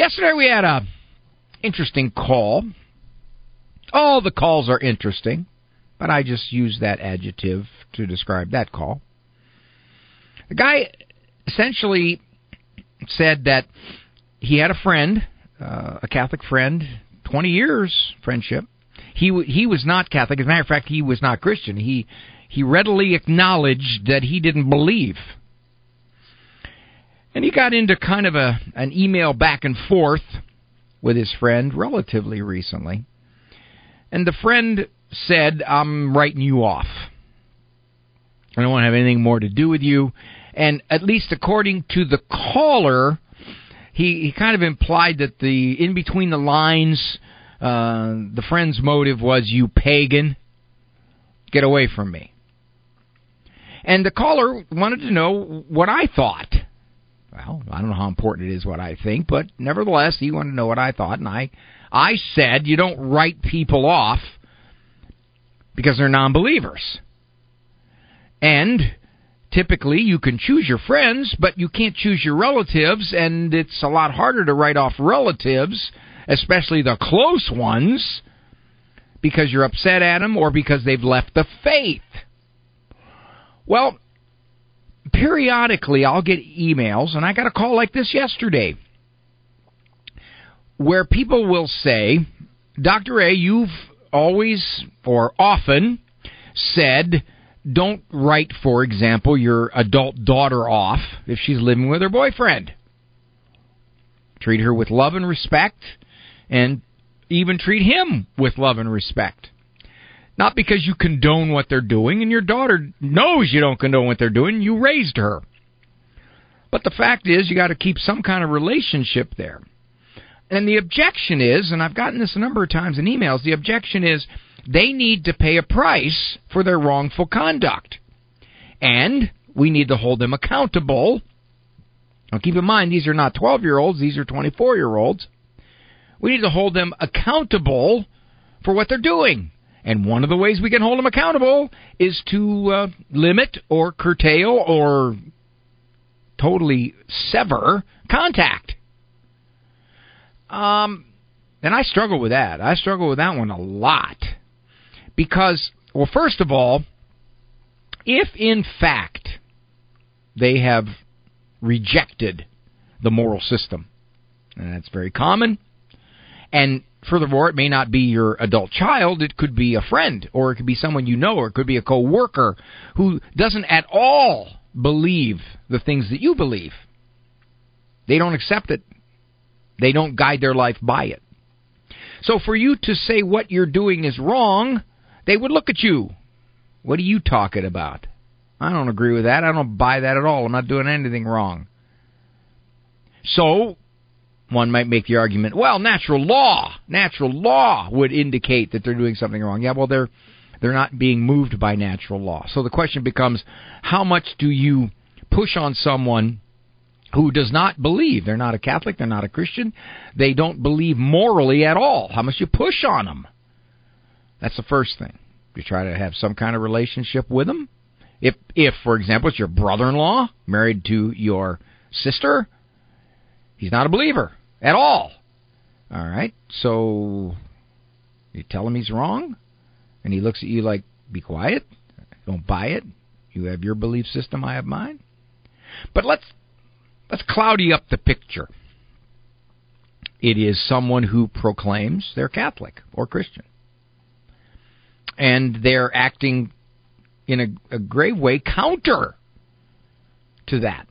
Yesterday we had a interesting call. All the calls are interesting, but I just use that adjective to describe that call. The guy essentially said that he had a friend, uh, a Catholic friend, 20 years friendship. He he was not Catholic. As a matter of fact, he was not Christian. He he readily acknowledged that he didn't believe. And he got into kind of a an email back and forth with his friend relatively recently. And the friend said, I'm writing you off. I don't want to have anything more to do with you. And at least according to the caller, he, he kind of implied that the in between the lines, uh, the friend's motive was, You pagan, get away from me. And the caller wanted to know what I thought. Well, I don't know how important it is what I think, but nevertheless, he wanted to know what I thought, and I, I said you don't write people off because they're non-believers. And typically you can choose your friends, but you can't choose your relatives, and it's a lot harder to write off relatives, especially the close ones, because you're upset at them or because they've left the faith. Well, periodically I'll get emails, and I got a call like this yesterday, where people will say, Dr. Ray, you've always or often said, don't write, for example, your adult daughter off if she's living with her boyfriend. Treat her with love and respect, and even treat him with love and respect. Not because you condone what they're doing, and your daughter knows you don't condone what they're doing. You raised her. But the fact is, you got to keep some kind of relationship there. And the objection is, and I've gotten this a number of times in emails, the objection is they need to pay a price for their wrongful conduct. And we need to hold them accountable. Now keep in mind, these are not 12 year olds, these are 24 year olds. We need to hold them accountable for what they're doing. And one of the ways we can hold them accountable is to uh, limit or curtail or totally sever contact. Um, and I struggle with that. I struggle with that one a lot. Because, well, first of all, if in fact they have rejected the moral system, and that's very common, and furthermore, it may not be your adult child. It could be a friend, or it could be someone you know, or it could be a coworker who doesn't at all believe the things that you believe. They don't accept it. They don't guide their life by it. So for you to say what you're doing is wrong, they would look at you. What are you talking about? I don't agree with that. I don't buy that at all. I'm not doing anything wrong. So one might make the argument, well, natural law, natural law would indicate that they're doing something wrong. Yeah, well, they're they're not being moved by natural law. So the question becomes, how much do you push on someone who does not believe? They're not a Catholic, they're not a Christian, they don't believe morally at all. How much you push on them? That's the first thing. You try to have some kind of relationship with them. If, if for example, it's your brother-in-law married to your sister, he's not a believer at all. All right, so you tell him he's wrong, and he looks at you like, "Be quiet, don't buy it. You have your belief system, I have mine." But let's let's cloudy up the picture. It is someone who proclaims they're Catholic or Christian, and they're acting in a, a grave way counter to that.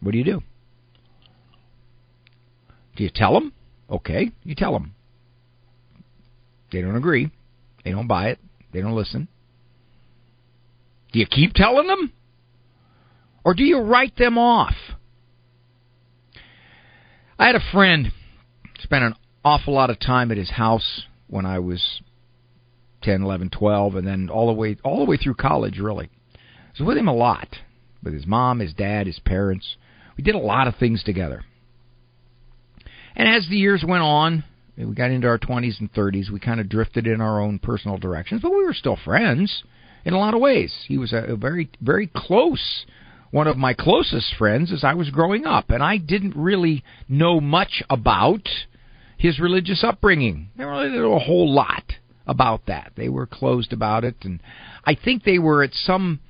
What do you do? Do you tell them? Okay, you tell them. They don't agree. They don't buy it. They don't listen. Do you keep telling them? Or do you write them off? I had a friend spent an awful lot of time at his house when I was 10, 11, 12 and then all the way all the way through college really. I was with him a lot. With his mom, his dad, his parents. We did a lot of things together. And as the years went on, we got into our 20s and 30s, we kind of drifted in our own personal directions, but we were still friends in a lot of ways. He was a, a very, very close one of my closest friends as I was growing up, and I didn't really know much about his religious upbringing. They really didn't know a whole lot about that. They were closed about it, and I think they were at some,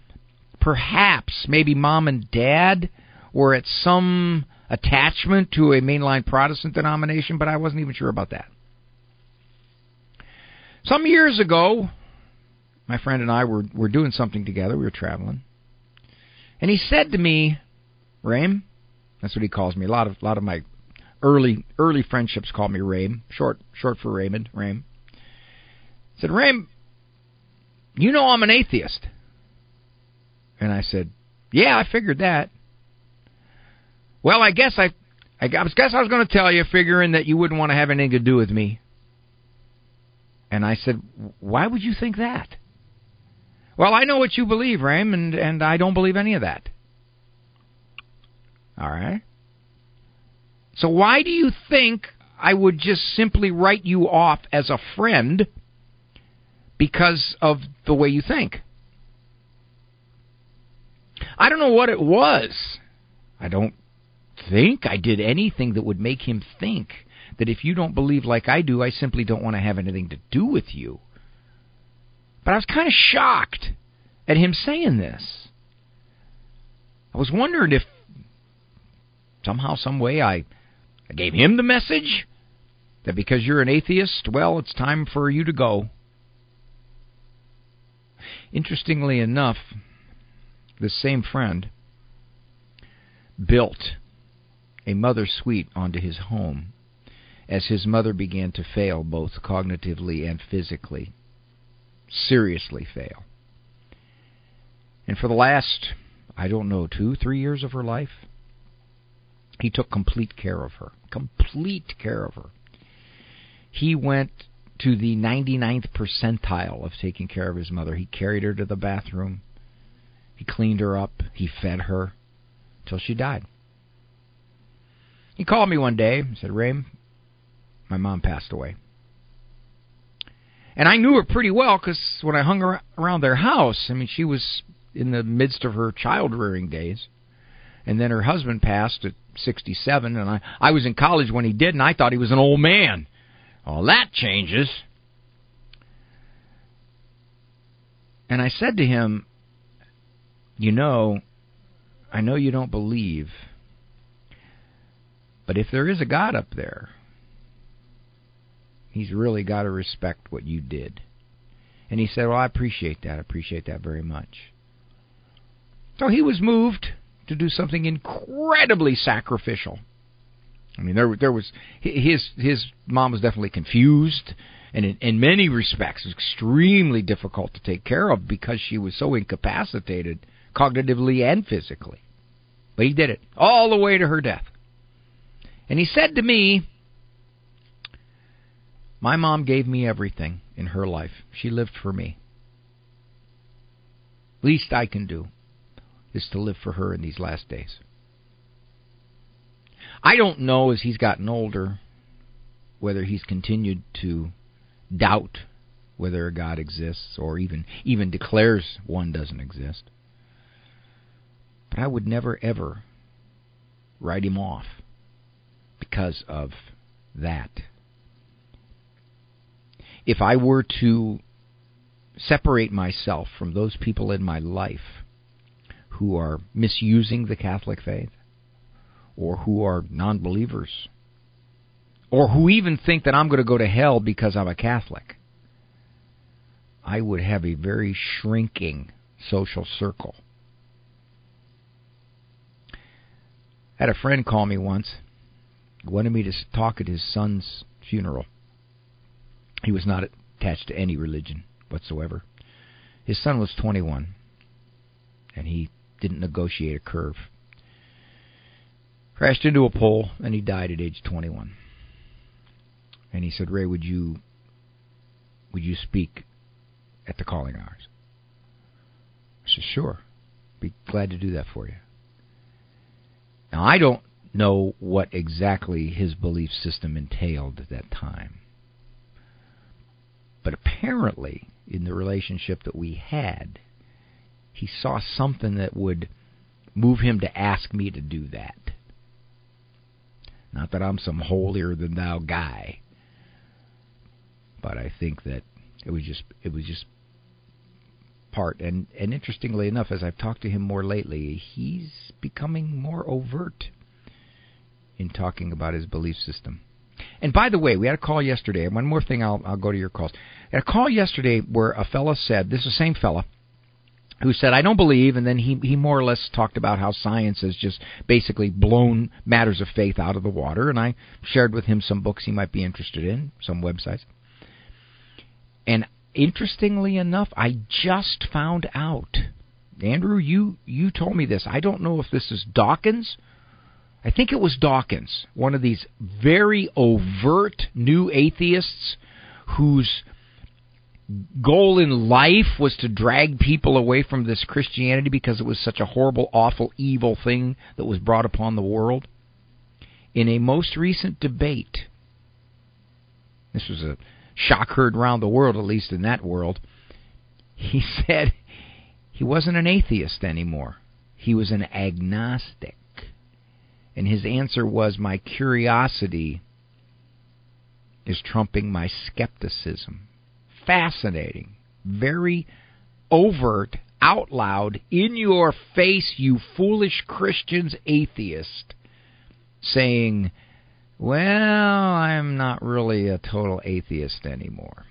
perhaps, maybe mom and dad were at some attachment to a mainline Protestant denomination, but I wasn't even sure about that. Some years ago, my friend and I were, were doing something together. We were traveling. And he said to me, Rame, that's what he calls me. A lot of a lot of my early early friendships call me Rame, short short for Raymond, Rame. He said, Rame, you know I'm an atheist. And I said, Yeah, I figured that. Well, I guess I I guess I was going to tell you, figuring that you wouldn't want to have anything to do with me. And I said, Why would you think that? Well, I know what you believe, Ram, and, and I don't believe any of that. All right. So why do you think I would just simply write you off as a friend because of the way you think? I don't know what it was. I don't think I did anything that would make him think that if you don't believe like I do, I simply don't want to have anything to do with you. But I was kind of shocked at him saying this. I was wondering if somehow, some way, I, I gave him the message that because you're an atheist, well, it's time for you to go. Interestingly enough, this same friend built a mother suite onto his home as his mother began to fail both cognitively and physically seriously fail. And for the last, I don't know, two, three years of her life, he took complete care of her. Complete care of her. He went to the 99th percentile of taking care of his mother. He carried her to the bathroom. He cleaned her up. He fed her till she died. He called me one day and said, Ray, my mom passed away. And I knew her pretty well because when I hung around their house, I mean, she was in the midst of her child rearing days. And then her husband passed at 67, and I, I was in college when he did, and I thought he was an old man. Well, that changes. And I said to him, You know, I know you don't believe, but if there is a God up there, He's really got to respect what you did. And he said, Well, I appreciate that. I appreciate that very much. So he was moved to do something incredibly sacrificial. I mean, there there was his his mom was definitely confused, and in, in many respects, extremely difficult to take care of because she was so incapacitated cognitively and physically. But he did it all the way to her death. And he said to me, my mom gave me everything in her life. She lived for me. Least I can do is to live for her in these last days. I don't know as he's gotten older whether he's continued to doubt whether a God exists or even even declares one doesn't exist. But I would never ever write him off because of that if I were to separate myself from those people in my life who are misusing the Catholic faith, or who are non believers, or who even think that I'm going to go to hell because I'm a Catholic, I would have a very shrinking social circle. I had a friend call me once, wanted me to talk at his son's funeral. He was not attached to any religion whatsoever. His son was 21, and he didn't negotiate a curve. Crashed into a pole, and he died at age 21. And he said, "Ray, would you would you speak at the calling hours?" I said, "Sure. Be glad to do that for you." Now I don't know what exactly his belief system entailed at that time. But apparently, in the relationship that we had, he saw something that would move him to ask me to do that. Not that I'm some holier than thou guy, but I think that it was just it was just part and and interestingly enough as I've talked to him more lately, he's becoming more overt in talking about his belief system. And by the way, we had a call yesterday. One more thing, I'll I'll go to your calls. a call yesterday where a fella said, "This is the same fella." Who said I don't believe, and then he he more or less talked about how science has just basically blown matters of faith out of the water, and I shared with him some books he might be interested in, some websites. And interestingly enough, I just found out. Andrew, you you told me this. I don't know if this is Dawkins I think it was Dawkins, one of these very overt new atheists whose goal in life was to drag people away from this Christianity because it was such a horrible, awful, evil thing that was brought upon the world. In a most recent debate, this was a shock heard around the world, at least in that world, he said he wasn't an atheist anymore. He was an agnostic. And his answer was, My curiosity is trumping my skepticism. Fascinating. Very overt, out loud, in your face, you foolish Christians, atheist, saying, Well, I'm not really a total atheist anymore.